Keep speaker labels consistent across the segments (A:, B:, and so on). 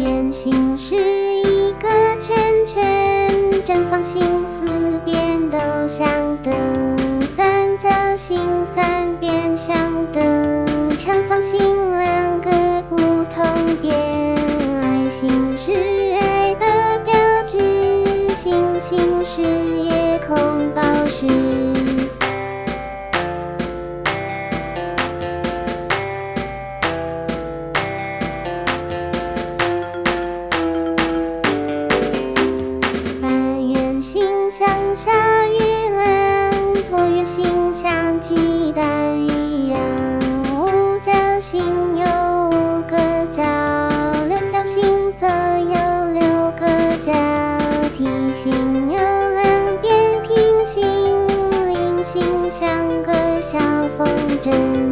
A: 圆形是一个圈圈，正方形四边都相等，三角形三边相等，长方形两个不同边，爱心是爱的标志，星星是夜空下雨了，椭圆形像鸡蛋一样，五角星有五个角，六角星则有六个角，七星有两边平行，菱形像个小风筝。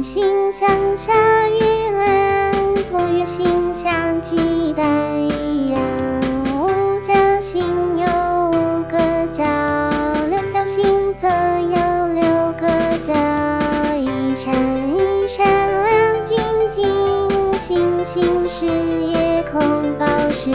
A: 星星像下雨了椭圆形像鸡蛋一样五角星有五个角六角星则有六个角一闪一闪亮晶晶星星是夜空宝石